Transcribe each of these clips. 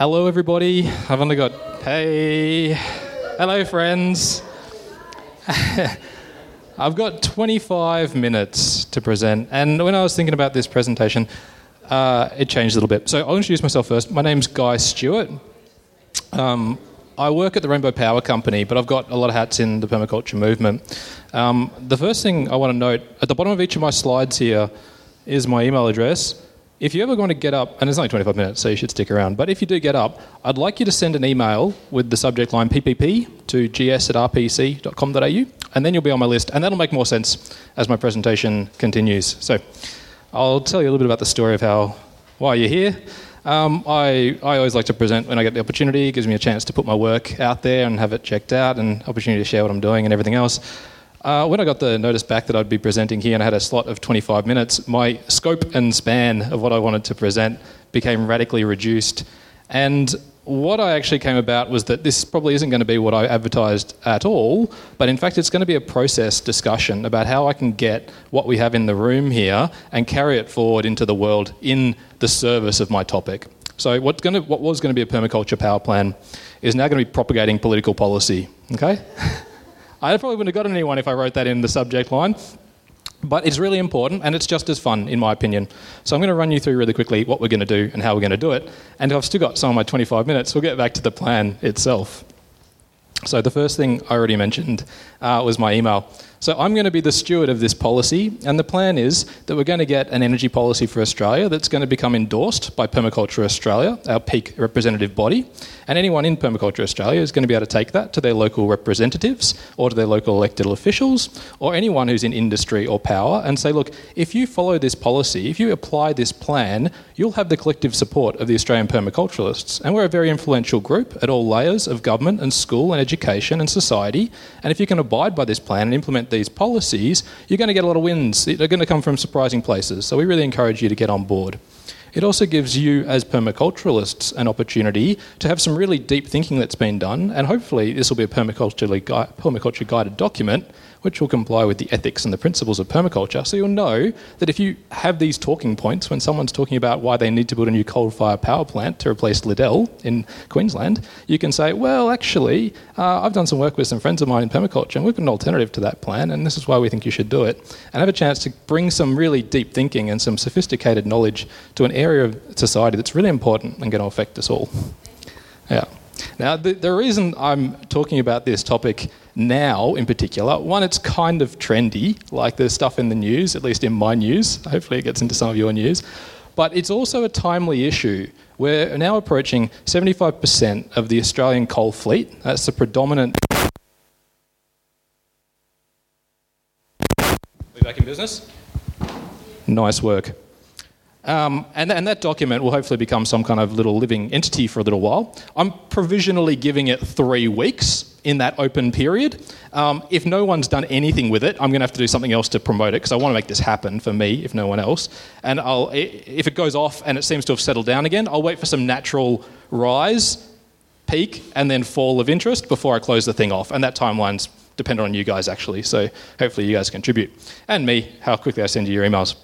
Hello, everybody. I've only got, hey, hello, friends. I've got 25 minutes to present, and when I was thinking about this presentation, uh, it changed a little bit. So I'll introduce myself first. My name's Guy Stewart. Um, I work at the Rainbow Power Company, but I've got a lot of hats in the permaculture movement. Um, the first thing I want to note at the bottom of each of my slides here is my email address. If you're ever going to get up, and it's only 25 minutes, so you should stick around, but if you do get up, I'd like you to send an email with the subject line PPP to gs at rpc.com.au, and then you'll be on my list, and that'll make more sense as my presentation continues. So I'll tell you a little bit about the story of how why you're here. Um, I, I always like to present when I get the opportunity. It gives me a chance to put my work out there and have it checked out, and opportunity to share what I'm doing and everything else. Uh, when I got the notice back that I'd be presenting here and I had a slot of 25 minutes, my scope and span of what I wanted to present became radically reduced. And what I actually came about was that this probably isn't going to be what I advertised at all, but in fact, it's going to be a process discussion about how I can get what we have in the room here and carry it forward into the world in the service of my topic. So, going to, what was going to be a permaculture power plan is now going to be propagating political policy. Okay? I probably wouldn't have gotten anyone if I wrote that in the subject line. But it's really important and it's just as fun, in my opinion. So I'm going to run you through really quickly what we're going to do and how we're going to do it. And if I've still got some of my 25 minutes, we'll get back to the plan itself. So the first thing I already mentioned uh, was my email. So I'm going to be the steward of this policy, and the plan is that we're going to get an energy policy for Australia that's going to become endorsed by Permaculture Australia, our peak representative body. And anyone in Permaculture Australia is going to be able to take that to their local representatives or to their local elected officials or anyone who's in industry or power and say, look, if you follow this policy, if you apply this plan, you'll have the collective support of the Australian permaculturalists. And we're a very influential group at all layers of government and school and education and society. And if you can abide by this plan and implement these policies, you're going to get a lot of wins. They're going to come from surprising places. So we really encourage you to get on board. It also gives you, as permaculturalists, an opportunity to have some really deep thinking that's been done, and hopefully, this will be a permaculture guided document which will comply with the ethics and the principles of permaculture. So you'll know that if you have these talking points when someone's talking about why they need to build a new coal fired power plant to replace Liddell in Queensland, you can say, well, actually, uh, I've done some work with some friends of mine in permaculture and we've got an alternative to that plan, and this is why we think you should do it. And have a chance to bring some really deep thinking and some sophisticated knowledge to an area of society that's really important and going to affect us all. Yeah. Now, the, the reason I'm talking about this topic now in particular. One, it's kind of trendy, like the stuff in the news, at least in my news. Hopefully, it gets into some of your news. But it's also a timely issue. We're now approaching 75% of the Australian coal fleet. That's the predominant. We back in business? Nice work. Um, and, and, that document will hopefully become some kind of little living entity for a little while. I'm provisionally giving it three weeks in that open period. Um, if no one's done anything with it, I'm going to have to do something else to promote it because I want to make this happen for me, if no one else. And I'll, if it goes off and it seems to have settled down again, I'll wait for some natural rise, peak, and then fall of interest before I close the thing off. And that timeline's dependent on you guys actually. So hopefully you guys contribute. And me, how quickly I send you your emails.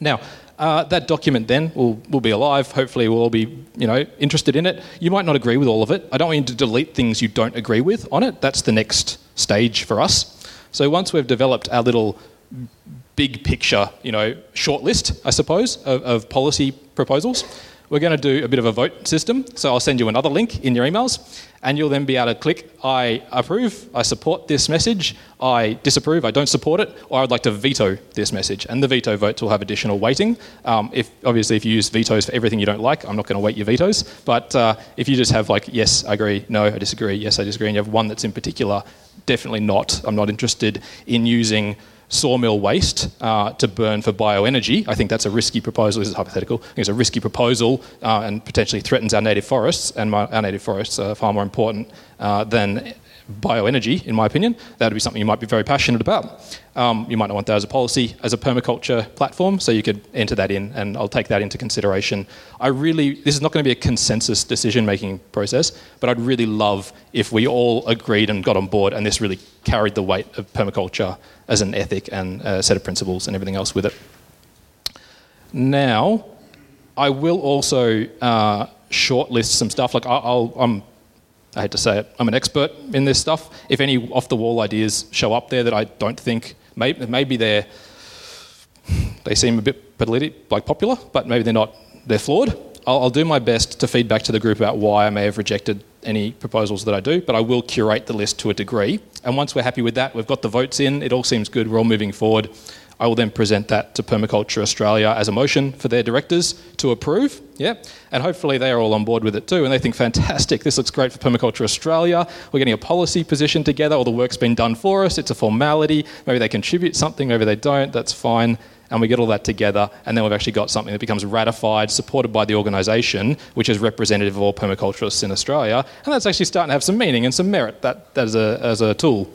Now, uh, that document then will, will be alive. Hopefully, we'll all be you know interested in it. You might not agree with all of it. I don't want you to delete things you don't agree with on it. That's the next stage for us. So once we've developed our little big picture, you know, short list, I suppose, of, of policy proposals, we're going to do a bit of a vote system. So I'll send you another link in your emails, and you'll then be able to click I approve, I support this message, I disapprove, I don't support it, or I'd like to veto this message. And the veto votes will have additional weighting. Um, if obviously if you use vetoes for everything you don't like, I'm not going to weight your vetoes. But uh, if you just have like yes, I agree, no, I disagree, yes, I disagree, and you have one that's in particular, definitely not. I'm not interested in using sawmill waste uh, to burn for bioenergy. I think that's a risky proposal. This is hypothetical. It's a risky proposal uh, and potentially threatens our native forests, and my, our native forests are far more important uh, than bioenergy, in my opinion. That would be something you might be very passionate about. Um, you might not want that as a policy as a permaculture platform, so you could enter that in, and I'll take that into consideration. I really, this is not going to be a consensus decision making process, but I'd really love if we all agreed and got on board, and this really carried the weight of permaculture as an ethic and a set of principles and everything else with it. Now, I will also uh, shortlist some stuff. Like I'll, I'll, I'm, I hate to say it, I'm an expert in this stuff. If any off the wall ideas show up there that I don't think maybe, maybe they're they seem a bit politi- like popular, but maybe they're not. They're flawed. I'll, I'll do my best to feed back to the group about why I may have rejected any proposals that I do, but I will curate the list to a degree. And once we're happy with that, we've got the votes in, it all seems good, we're all moving forward. I will then present that to Permaculture Australia as a motion for their directors to approve. Yeah, and hopefully they are all on board with it too, and they think fantastic. This looks great for Permaculture Australia. We're getting a policy position together. All the work's been done for us. It's a formality. Maybe they contribute something. Maybe they don't. That's fine. And we get all that together, and then we've actually got something that becomes ratified, supported by the organisation, which is representative of all permaculturists in Australia, and that's actually starting to have some meaning and some merit. That, that as a as a tool.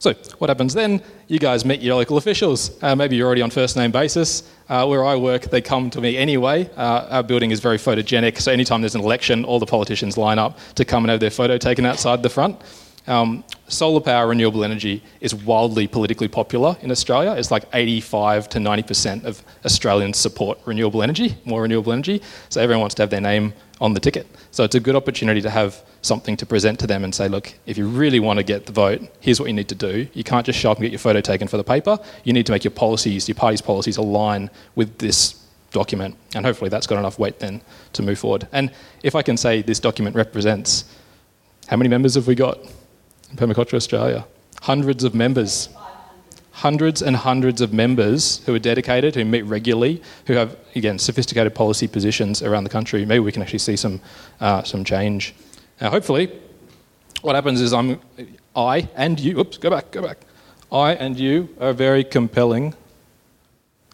So, what happens then? You guys meet your local officials. Uh, maybe you're already on first name basis. Uh, where I work, they come to me anyway. Uh, our building is very photogenic, so anytime there's an election, all the politicians line up to come and have their photo taken outside the front. Um, solar power, renewable energy is wildly politically popular in Australia. It's like 85 to 90% of Australians support renewable energy, more renewable energy. So everyone wants to have their name on the ticket. So it's a good opportunity to have something to present to them and say, look, if you really want to get the vote, here's what you need to do. You can't just show up and get your photo taken for the paper. You need to make your policies, your party's policies align with this document. And hopefully that's got enough weight then to move forward. And if I can say this document represents, how many members have we got in Permaculture Australia? Hundreds of members hundreds and hundreds of members who are dedicated, who meet regularly, who have, again, sophisticated policy positions around the country. Maybe we can actually see some, uh, some change. Now, hopefully, what happens is I'm, I and you, oops, go back, go back. I and you are a very compelling,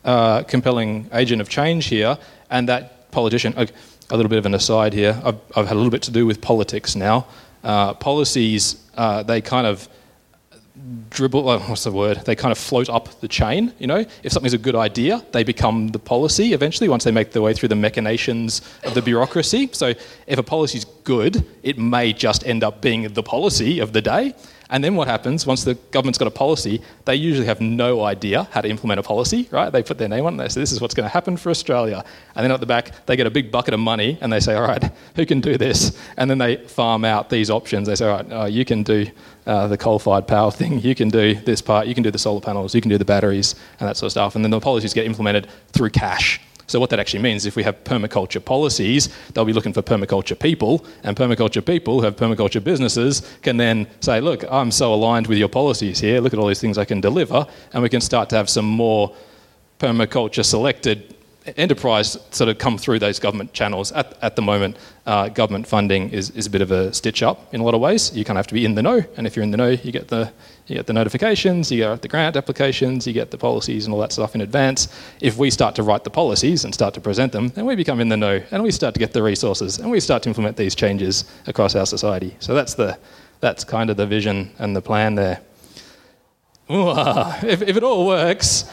uh, compelling agent of change here, and that politician, a, a little bit of an aside here, I've, I've, had a little bit to do with politics now. Uh, policies, uh, they kind of dribble, what's the word? They kind of float up the chain, you know? If something's a good idea, they become the policy eventually once they make their way through the machinations of the bureaucracy. So if a policy's good, it may just end up being the policy of the day. And then what happens once the government's got a policy? They usually have no idea how to implement a policy, right? They put their name on it. They say, "This is what's going to happen for Australia." And then at the back, they get a big bucket of money and they say, "All right, who can do this?" And then they farm out these options. They say, "All right, uh, you can do uh, the coal-fired power thing. You can do this part. You can do the solar panels. You can do the batteries and that sort of stuff." And then the policies get implemented through cash. So what that actually means, if we have permaculture policies, they'll be looking for permaculture people, and permaculture people who have permaculture businesses can then say, look, I'm so aligned with your policies here, look at all these things I can deliver, and we can start to have some more permaculture selected enterprise sort of come through those government channels. At, at the moment, uh, government funding is, is a bit of a stitch up in a lot of ways. You kind of have to be in the know, and if you're in the know, you get the you get the notifications, you get the grant applications, you get the policies and all that stuff in advance. If we start to write the policies and start to present them, then we become in the know, and we start to get the resources, and we start to implement these changes across our society. So that's the that's kind of the vision and the plan there. If, if it all works,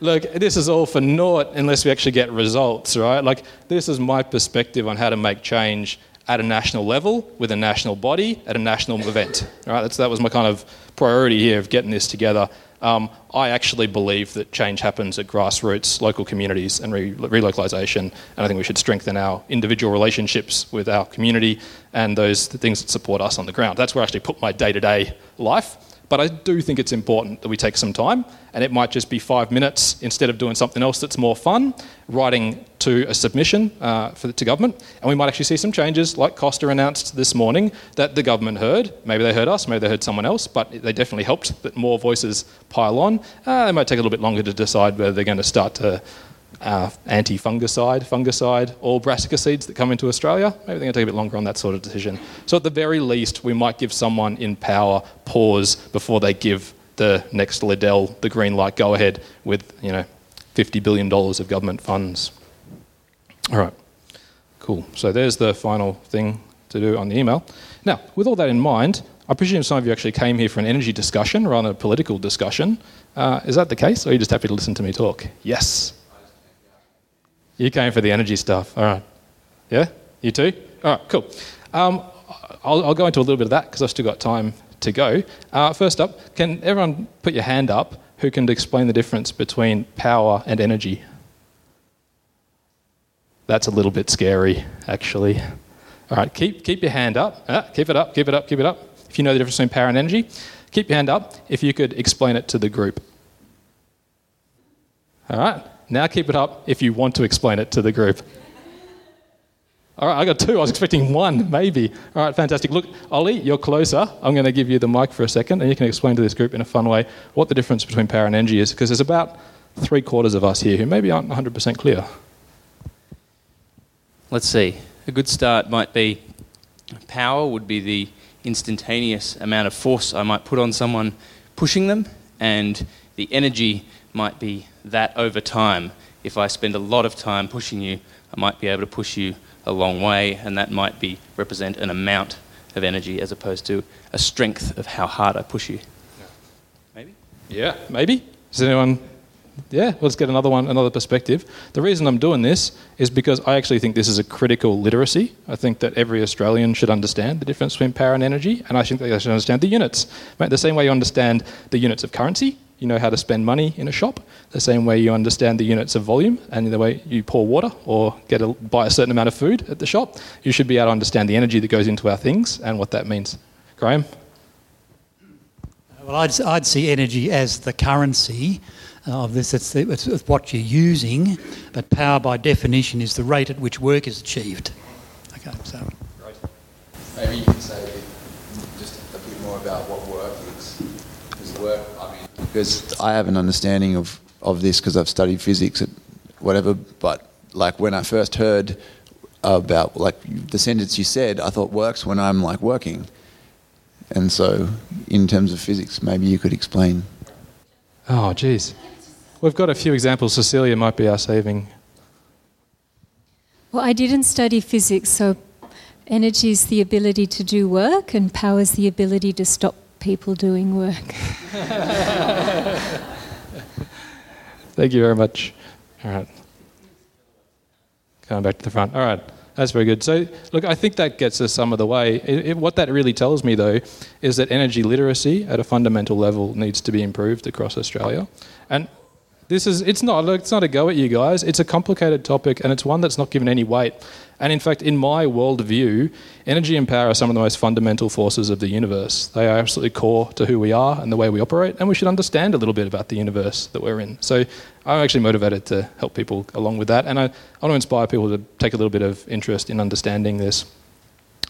look, this is all for naught unless we actually get results, right? Like, this is my perspective on how to make change at a national level with a national body at a national event, right? That's, that was my kind of priority here of getting this together. Um, I actually believe that change happens at grassroots, local communities, and re- relocalisation. And I think we should strengthen our individual relationships with our community and those things that support us on the ground. That's where I actually put my day to day life. But I do think it's important that we take some time, and it might just be five minutes instead of doing something else that's more fun, writing to a submission uh, for, to government. And we might actually see some changes, like Costa announced this morning, that the government heard. Maybe they heard us, maybe they heard someone else, but they definitely helped that more voices pile on. Uh, they might take a little bit longer to decide whether they're going to start to uh, anti-fungicide, fungicide, all brassica seeds that come into Australia. Maybe they're going to take a bit longer on that sort of decision. So at the very least, we might give someone in power pause before they give the next Liddell the green light go ahead with you know $50 billion of government funds. All right, cool. So there's the final thing to do on the email. Now, with all that in mind, I presume some of you actually came here for an energy discussion rather than a political discussion. Uh, is that the case, or are you just happy to listen to me talk? Yes. You came for the energy stuff. All right. Yeah? You too? All right, cool. Um, I'll, I'll, go into a little bit of that because I've still got time to go. Uh, first up, can everyone put your hand up who can explain the difference between power and energy? That's a little bit scary, actually. All right, keep, keep your hand up. Ah, keep it up, keep it up, keep it up. If you know the difference between power and energy, keep your hand up if you could explain it to the group. All right, now keep it up if you want to explain it to the group. All right, I got two. I was expecting one, maybe. All right, fantastic. Look, Ollie, you're closer. I'm going to give you the mic for a second, and you can explain to this group in a fun way what the difference between power and energy is, because there's about three quarters of us here who maybe aren't 100% clear. Let's see. A good start might be power would be the instantaneous amount of force I might put on someone pushing them, and the energy might be that over time. If I spend a lot of time pushing you, I might be able to push you a long way, and that might be represent an amount of energy as opposed to a strength of how hard I push you. Maybe? Yeah, maybe. Does anyone? Yeah, let's get another one, another perspective. The reason I'm doing this is because I actually think this is a critical literacy. I think that every Australian should understand the difference between power and energy, and I think they should understand the units. The same way you understand the units of currency, you know how to spend money in a shop, the same way you understand the units of volume and the way you pour water or get a, buy a certain amount of food at the shop, you should be able to understand the energy that goes into our things and what that means. Graham? Well, I'd, I'd see energy as the currency uh, of this. It's, the, it's what you're using, but power by definition is the rate at which work is achieved. Okay, so. Right. Maybe you can say just a bit more about what work is. Because work, I mean, because I have an understanding of, of this because I've studied physics at whatever, but like when I first heard about like the sentence you said, I thought works when I'm like working. And so, in terms of physics, maybe you could explain. Oh, geez. We've got a few examples. Cecilia might be our saving. Well, I didn't study physics, so energy is the ability to do work, and power is the ability to stop people doing work. Thank you very much. All right. Going back to the front. All right. That's very good. So, look, I think that gets us some of the way. It, it, what that really tells me, though, is that energy literacy at a fundamental level needs to be improved across Australia. And this is, it's not, look, it's not a go at you guys. It's a complicated topic and it's one that's not given any weight. And in fact, in my worldview, energy and power are some of the most fundamental forces of the universe. They are absolutely core to who we are and the way we operate, and we should understand a little bit about the universe that we're in. So I'm actually motivated to help people along with that, and I, I want to inspire people to take a little bit of interest in understanding this.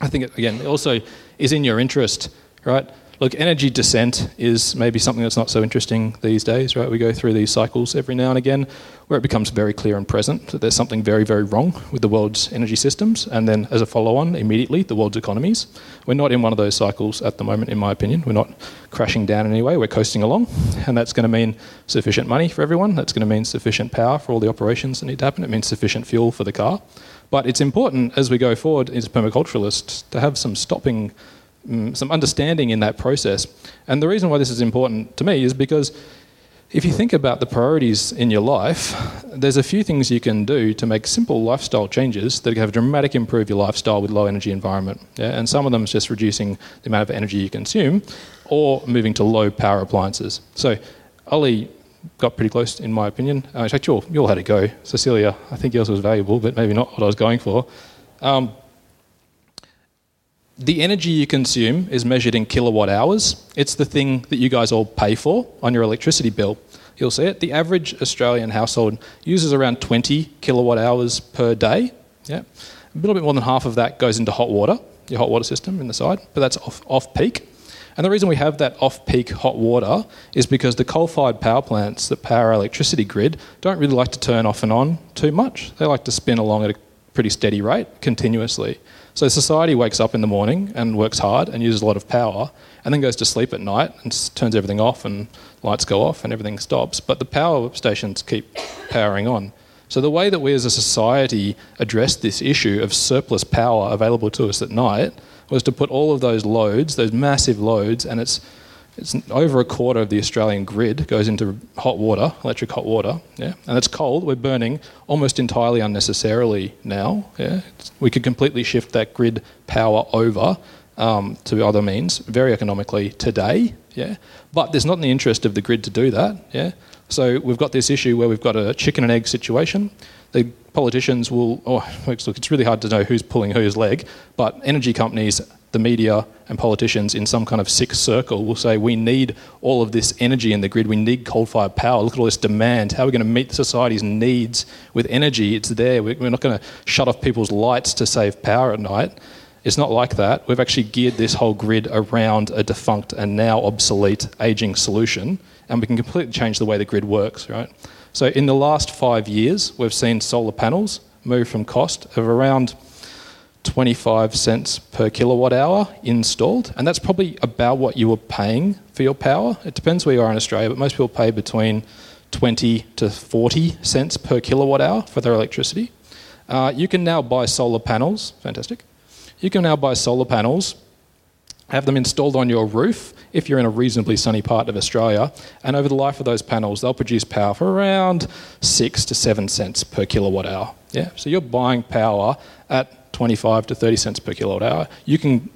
I think, it, again, it also is in your interest, right? Look, energy descent is maybe something that's not so interesting these days, right? We go through these cycles every now and again where it becomes very clear and present that there's something very, very wrong with the world's energy systems, and then as a follow on, immediately, the world's economies. We're not in one of those cycles at the moment, in my opinion. We're not crashing down in any way, we're coasting along, and that's going to mean sufficient money for everyone, that's going to mean sufficient power for all the operations that need to happen, it means sufficient fuel for the car. But it's important as we go forward as permaculturalists to have some stopping um, some understanding in that process. And the reason why this is important to me is because if you think about the priorities in your life, there's a few things you can do to make simple lifestyle changes that have dramatic improve your lifestyle with low energy environment. Yeah? And some of them is just reducing the amount of energy you consume or moving to low power appliances. So Ollie got pretty close in my opinion. Uh, in fact, you all, you all had a go. Cecilia, I think yours was valuable, but maybe not what I was going for. Um, the energy you consume is measured in kilowatt hours. It's the thing that you guys all pay for on your electricity bill. You'll see it. The average Australian household uses around 20 kilowatt hours per day. Yeah. A little bit more than half of that goes into hot water, your hot water system in the side, but that's off, off peak. And the reason we have that off peak hot water is because the coal fired power plants that power our electricity grid don't really like to turn off and on too much. They like to spin along at a pretty steady rate continuously. So society wakes up in the morning and works hard and uses a lot of power, and then goes to sleep at night and turns everything off, and lights go off and everything stops. But the power stations keep powering on. So the way that we as a society addressed this issue of surplus power available to us at night was to put all of those loads, those massive loads, and it's it's over a quarter of the Australian grid goes into hot water, electric hot water, yeah, and it's cold. We're burning almost entirely unnecessarily now. Yeah, it's, we could completely shift that grid power over um, to other means very economically today. Yeah, but there's not in the interest of the grid to do that. Yeah, so we've got this issue where we've got a chicken and egg situation. The politicians will, oh, look, it's really hard to know who's pulling whose leg, but energy companies, the media, and politicians in some kind of sick circle will say, we need all of this energy in the grid, we need coal fired power, look at all this demand, how are we going to meet society's needs with energy? It's there, we're not going to shut off people's lights to save power at night. It's not like that. We've actually geared this whole grid around a defunct and now obsolete aging solution, and we can completely change the way the grid works, right? So in the last five years, we've seen solar panels move from cost of around 25 cents per kilowatt hour installed, and that's probably about what you were paying for your power. It depends where you are in Australia, but most people pay between 20 to 40 cents per kilowatt hour for their electricity. Uh, you can now buy solar panels, fantastic. You can now buy solar panels have them installed on your roof if you're in a reasonably sunny part of Australia. And over the life of those panels, they'll produce power for around six to seven cents per kilowatt hour. Yeah, so you're buying power at 25 to 30 cents per kilowatt hour. You can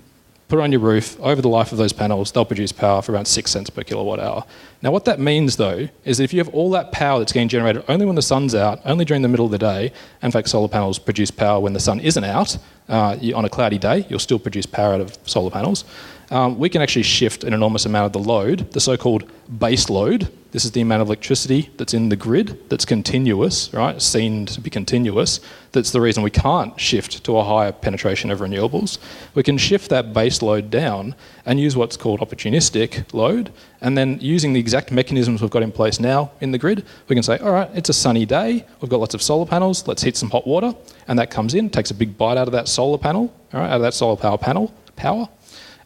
put it on your roof. Over the life of those panels, they'll produce power for around six cents per kilowatt hour. Now, what that means, though, is that if you have all that power that's getting generated only when the sun's out, only during the middle of the day, in fact, solar panels produce power when the sun isn't out. Uh, you, on a cloudy day, you'll still produce power out of solar panels. Um, we can actually shift an enormous amount of the load, the so-called base load, this is the amount of electricity that's in the grid that's continuous, right? Seen to be continuous. That's the reason we can't shift to a higher penetration of renewables. We can shift that base load down and use what's called opportunistic load. And then using the exact mechanisms we've got in place now in the grid, we can say, all right, it's a sunny day. We've got lots of solar panels. Let's heat some hot water. And that comes in, takes a big bite out of that solar panel, all right, out of that solar power panel power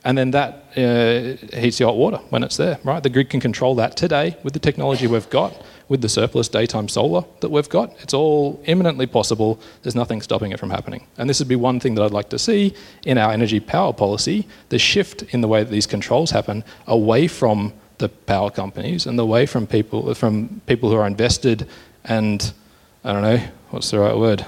and then that uh, heats the hot water when it's there, right? The grid can control that today with the technology we've got, with the surplus daytime solar that we've got. It's all imminently possible. There's nothing stopping it from happening. And this would be one thing that I'd like to see in our energy power policy the shift in the way that these controls happen away from the power companies and away from people, from people who are invested and, I don't know, what's the right word?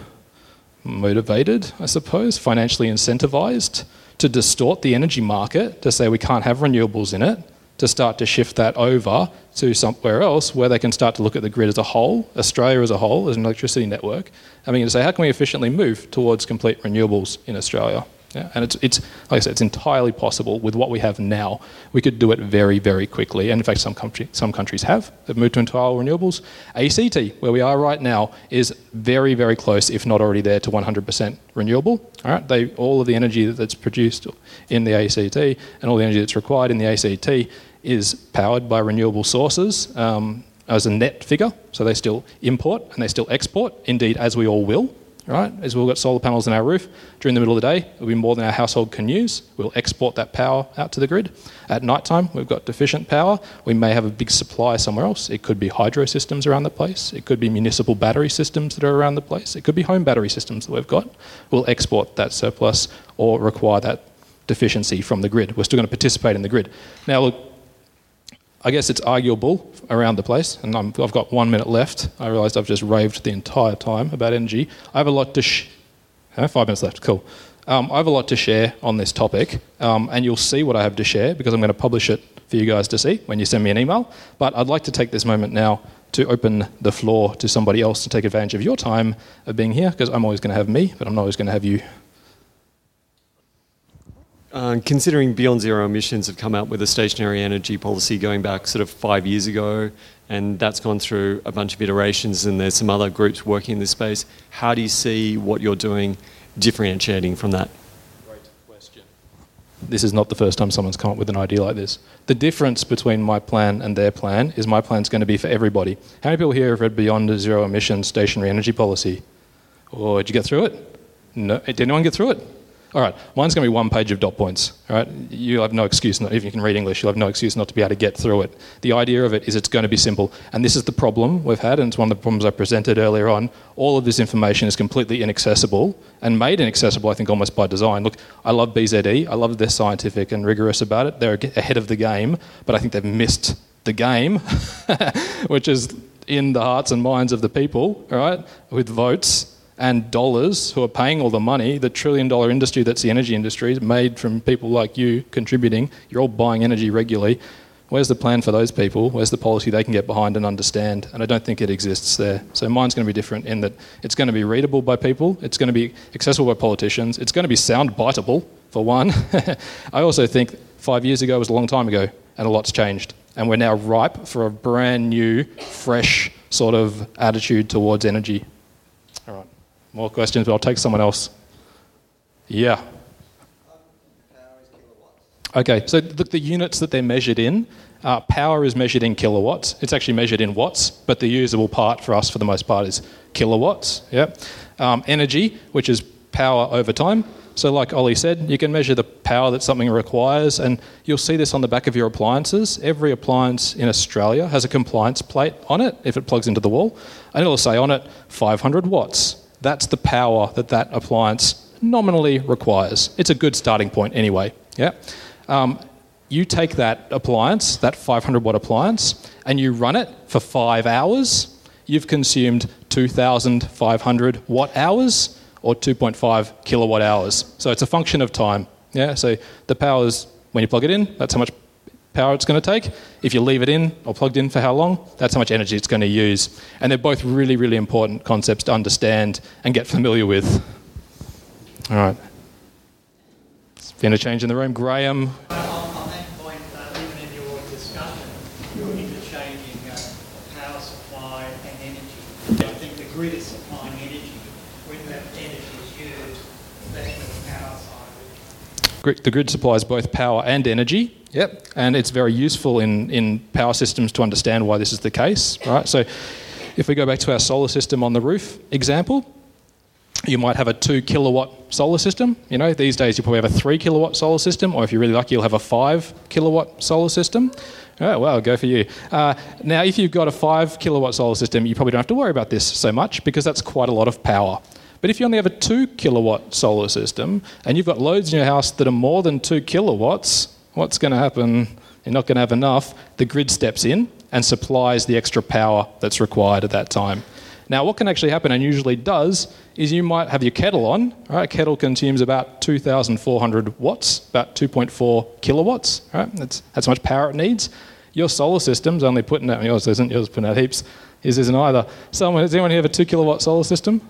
Motivated, I suppose, financially incentivized to distort the energy market to say we can't have renewables in it, to start to shift that over to somewhere else where they can start to look at the grid as a whole, Australia as a whole, as an electricity network, I mean, to say how can we efficiently move towards complete renewables in Australia? Yeah, and it's, it's, like I said, it's entirely possible with what we have now. We could do it very, very quickly. And in fact, some, country, some countries have. They've moved to entire renewables. ACT, where we are right now, is very, very close, if not already there, to 100% renewable. All right, they, all of the energy that's produced in the ACT and all the energy that's required in the ACT is powered by renewable sources um, as a net figure. So they still import and they still export, indeed, as we all will right? As we've got solar panels on our roof, during the middle of the day, it'll be more than our household can use. We'll export that power out to the grid. At night time, we've got deficient power. We may have a big supply somewhere else. It could be hydro systems around the place. It could be municipal battery systems that are around the place. It could be home battery systems that we've got. We'll export that surplus or require that deficiency from the grid. We're still going to participate in the grid. Now, look, I guess it's arguable around the place, and i have got one minute left. I realised I've just raved the entire time about energy. I have a lot to. Sh- five minutes left. Cool. Um, I have a lot to share on this topic, um, and you'll see what I have to share because I'm going to publish it for you guys to see when you send me an email. But I'd like to take this moment now to open the floor to somebody else to take advantage of your time of being here because I'm always going to have me, but I'm not always going to have you. Uh, considering Beyond Zero Emissions have come out with a stationary energy policy going back sort of five years ago, and that's gone through a bunch of iterations, and there's some other groups working in this space. How do you see what you're doing differentiating from that? Great question. This is not the first time someone's come up with an idea like this. The difference between my plan and their plan is my plan's going to be for everybody. How many people here have read Beyond Zero Emissions Stationary Energy Policy? Or did you get through it? No. Did anyone get through it? All right, mine's going to be one page of dot points. All right, you have no excuse, not, if you can read English, you'll have no excuse not to be able to get through it. The idea of it is it's going to be simple, and this is the problem we've had, and it's one of the problems I presented earlier on. All of this information is completely inaccessible and made inaccessible, I think, almost by design. Look, I love BZE, I love they're scientific and rigorous about it. They're ahead of the game, but I think they've missed the game, which is in the hearts and minds of the people, all right, with votes and dollars who are paying all the money, the trillion dollar industry that's the energy industry, made from people like you contributing, you're all buying energy regularly. Where's the plan for those people? Where's the policy they can get behind and understand? And I don't think it exists there. So mine's going to be different in that it's going to be readable by people, it's going to be accessible by politicians, it's going to be sound biteable, for one. I also think five years ago was a long time ago, and a lot's changed. And we're now ripe for a brand new, fresh sort of attitude towards energy. More questions, but I'll take someone else. Yeah. Okay, so look, the units that they're measured in, uh, power is measured in kilowatts. It's actually measured in watts, but the usable part for us, for the most part, is kilowatts. Yeah. Um, energy, which is power over time. So, like Ollie said, you can measure the power that something requires, and you'll see this on the back of your appliances. Every appliance in Australia has a compliance plate on it if it plugs into the wall, and it'll say on it 500 watts. That's the power that that appliance nominally requires. It's a good starting point anyway. Yeah. Um, you take that appliance, that 500 watt appliance, and you run it for five hours, you've consumed 2,500 watt hours or 2.5 kilowatt hours. So it's a function of time. Yeah, so the power is when you plug it in, that's how much power it's going to take. If you leave it in or plugged in for how long, that's how much energy it's going to use. And they're both really, really important concepts to understand and get familiar with. All right. It's been a change in the room. Graham. The grid supplies both power and energy. Yep. And it's very useful in, in power systems to understand why this is the case. Right. So if we go back to our solar system on the roof example, you might have a two kilowatt solar system. You know, these days you probably have a three kilowatt solar system, or if you're really lucky, you'll have a five kilowatt solar system. Oh, well, go for you. Uh, now, if you've got a five kilowatt solar system, you probably don't have to worry about this so much because that's quite a lot of power. But if you only have a two kilowatt solar system and you've got loads in your house that are more than two kilowatts, what's going to happen? You're not going to have enough. The grid steps in and supplies the extra power that's required at that time. Now, what can actually happen, and usually does, is you might have your kettle on. Right, a kettle consumes about 2,400 watts, about 2.4 kilowatts. Right, that's that's how much power it needs. Your solar system's only putting out yours isn't. Yours putting out heaps. His isn't either. Someone does anyone here have a two kilowatt solar system?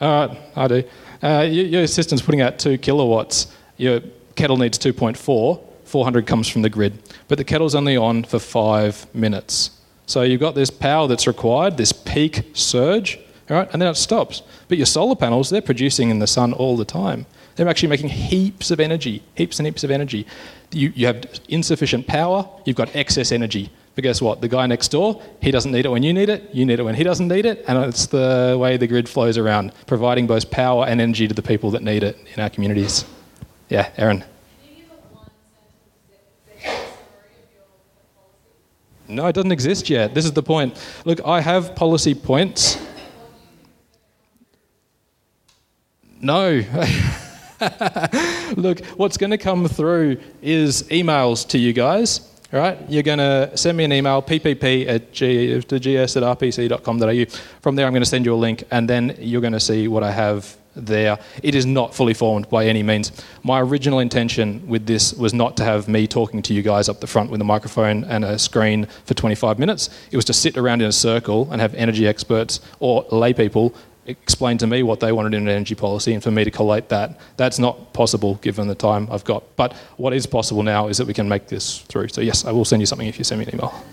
All right, I do. Uh, your, your system's putting out two kilowatts. Your kettle needs 2.4. 400 comes from the grid, but the kettle's only on for five minutes. So you've got this power that's required, this peak surge, all right, and then it stops. But your solar panels, they're producing in the sun all the time. They're actually making heaps of energy, heaps and heaps of energy. You, you have insufficient power, you've got excess energy. But guess what? The guy next door, he doesn't need it when you need it, you need it when he doesn't need it, and it's the way the grid flows around, providing both power and energy to the people that need it in our communities. Yeah, Aaron. No, it doesn't exist yet. This is the point. Look, I have policy points. No. Look, what's going to come through is emails to you guys. Right, you're going to send me an email, ppp at g, to gs at rpc.com.au. From there, I'm going to send you a link, and then you're going to see what I have there. It is not fully formed by any means. My original intention with this was not to have me talking to you guys up the front with a microphone and a screen for 25 minutes. It was to sit around in a circle and have energy experts or lay people explain to me what they wanted in an energy policy and for me to collate that. That's not possible given the time I've got. But what is possible now is that we can make this through. So, yes, I will send you something if you send me an email.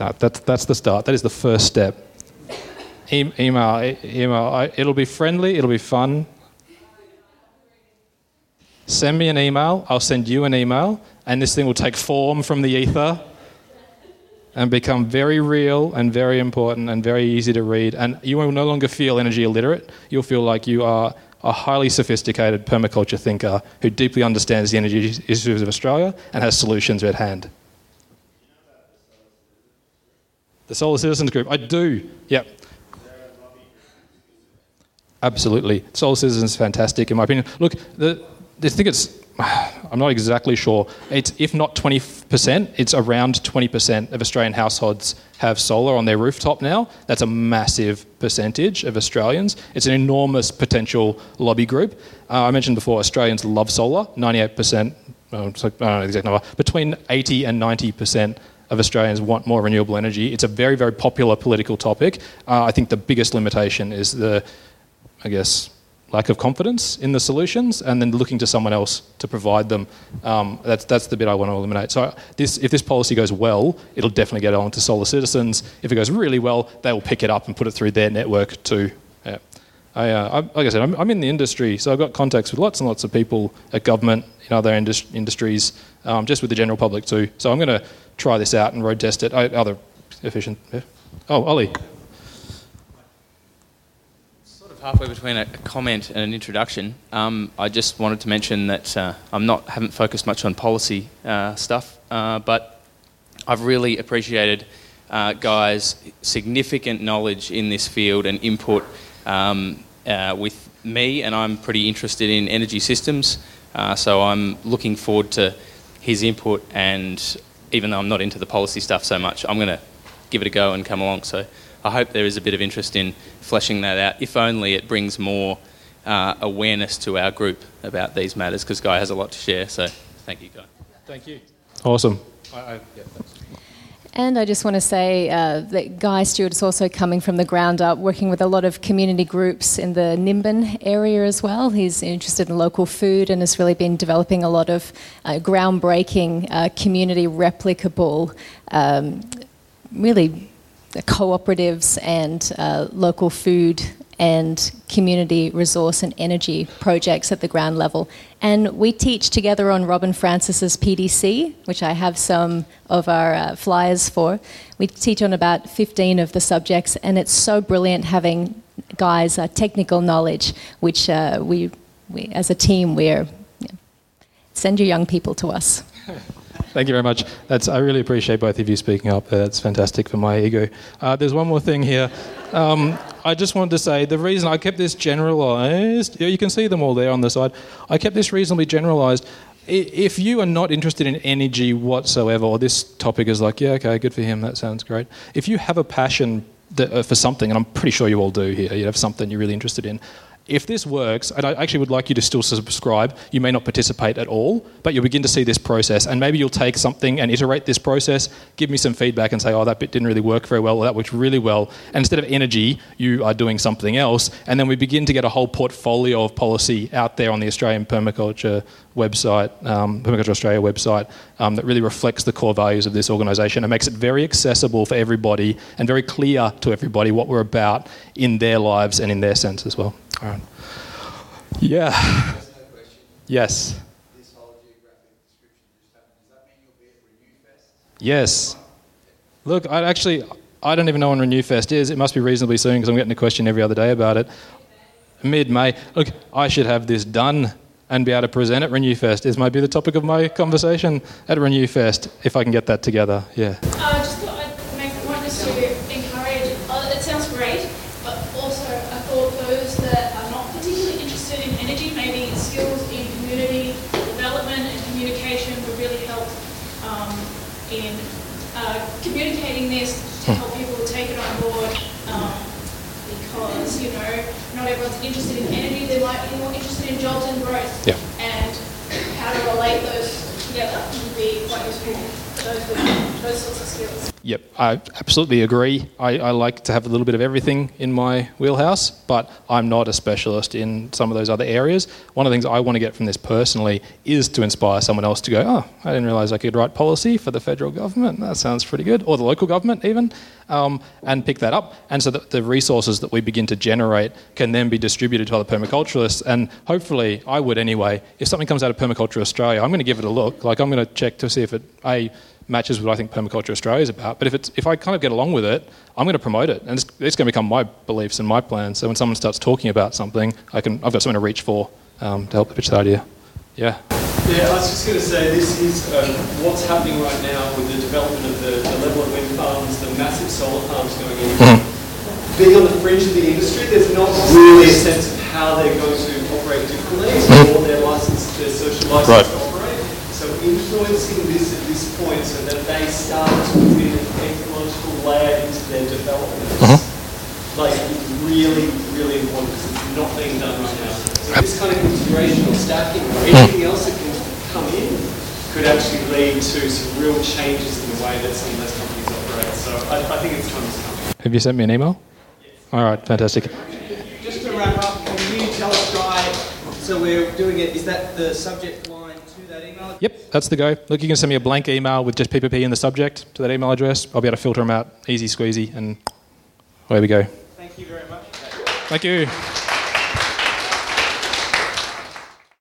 No, that's, that's the start. That is the first step. E- email, e- email. It'll be friendly, it'll be fun. Send me an email, I'll send you an email, and this thing will take form from the ether and become very real and very important and very easy to read. And you will no longer feel energy illiterate. You'll feel like you are a highly sophisticated permaculture thinker who deeply understands the energy issues of Australia and has solutions at hand. The Solar Citizens Group, I do. Yep. Absolutely. Solar Citizens is fantastic, in my opinion. Look, the, the thing it's, I'm not exactly sure. It's, if not 20%, it's around 20% of Australian households have solar on their rooftop now. That's a massive percentage of Australians. It's an enormous potential lobby group. Uh, I mentioned before, Australians love solar. 98% oh, like, I don't know the exact number, between 80 and 90% of Australians want more renewable energy. It's a very, very popular political topic. Uh, I think the biggest limitation is the, I guess, lack of confidence in the solutions and then looking to someone else to provide them. Um, that's, that's the bit I want to eliminate. So this, if this policy goes well, it'll definitely get on to solar citizens. If it goes really well, they'll pick it up and put it through their network too. Yeah. I, uh, I, like I said, I'm, I'm, in the industry, so I've got contacts with lots and lots of people at government, in other indus- industries, um, just with the general public too. So I'm going to try this out and road test it. I, other efficient. Yeah. Oh, Ollie. Halfway between a, comment and an introduction. Um, I just wanted to mention that uh, I'm not haven't focused much on policy uh, stuff, uh, but I've really appreciated uh, Guy's significant knowledge in this field and input um, uh, with me, and I'm pretty interested in energy systems. Uh, so I'm looking forward to his input, and even though I'm not into the policy stuff so much, I'm going to give it a go and come along. So I hope there is a bit of interest in fleshing that out, if only it brings more uh, awareness to our group about these matters, because Guy has a lot to share. So thank you, Guy. Thank you. Awesome. I, I, yeah, and I just want to say uh, that Guy Stewart is also coming from the ground up, working with a lot of community groups in the Nimbin area as well. He's interested in local food and has really been developing a lot of uh, groundbreaking, uh, community replicable, um, really cooperatives and uh, local food and community resource and energy projects at the ground level. And we teach together on Robyn Francis's PDC, which I have some of our uh, flyers for. We teach on about 15 of the subjects, and it's so brilliant having Guy's uh, technical knowledge, which uh, we, we, as a team, know, send your young people to us. Thank you very much. That's, I really appreciate both of you speaking up. That's fantastic for my ego. Uh, there's one more thing here. Um, I just wanted to say the reason I kept this generalized, you can see them all there on the side. I kept this reasonably generalized. If you are not interested in energy whatsoever, or this topic is like, yeah, okay, good for him, that sounds great. If you have a passion uh, for something, and I'm pretty sure you all do here, you have something you're really interested in, if this works, and I actually would like you to still subscribe, you may not participate at all, but you'll begin to see this process. And maybe you'll take something and iterate this process, give me some feedback and say, oh, that bit didn't really work very well, or that worked really well. And instead of energy, you are doing something else. And then we begin to get a whole portfolio of policy out there on the Australian Permaculture website, um, Permaculture Australia website, um, that really reflects the core values of this organisation and makes it very accessible for everybody and very clear to everybody what we're about in their lives and in their sense as well. All right. Yeah. Yes. Yes. Look, I actually I don't even know when Renewfest is. It must be reasonably soon because I'm getting a question every other day about it. Mid May. Look, I should have this done and be able to present at Renewfest. This might be the topic of my conversation at Renewfest if I can get that together. Yeah. Uh, everyone's interested in energy, they might be more interested in jobs and growth. Yeah. And how to relate those together would be quite useful those, those sorts of skills. Yep, I absolutely agree. I, I, like to have a little bit of everything in my wheelhouse, but I'm not a specialist in some of those other areas. One of the things I want to get from this personally is to inspire someone else to go, oh, I didn't realise I could write policy for the federal government. That sounds pretty good. Or the local government, even, um, and pick that up. And so that the resources that we begin to generate can then be distributed to other permaculturalists. And hopefully, I would anyway, if something comes out of Permaculture Australia, I'm going to give it a look. Like, I'm going to check to see if it, A, matches what I think Permaculture Australia is about. But if, it's, if I kind of get along with it, I'm going to promote it. And it's, it's going to become my beliefs and my plans. So when someone starts talking about something, I can, I've got something to reach for um, to help pitch that idea. Yeah. Yeah, I was just going to say this is um, what's happening right now with the development of the, the level of wind farms, the massive solar farms going in. Mm-hmm. Being on the fringe of the industry, there's not really a sense of how they're going to operate differently mm-hmm. or their license, their social license right. To operate. So influencing this at this point so that they start to put in an technological layer into their development. Mm-hmm. Like really, really important because it's not being done right now. So this kind of integration or stacking or anything else that can come in could actually lead to some real changes in the way that some of those companies operate. So I, I think it's time to come. Have you sent me an email? All right, fantastic. Just to wrap up, can you tell us, Guy, so we're doing it, is that the subject line to that email? Yep, that's the go. Look, you can send me a blank email with just PPP in the subject to that email address. I'll be able to filter them out, easy squeezy, and away we go. Thank you very much. Thank you.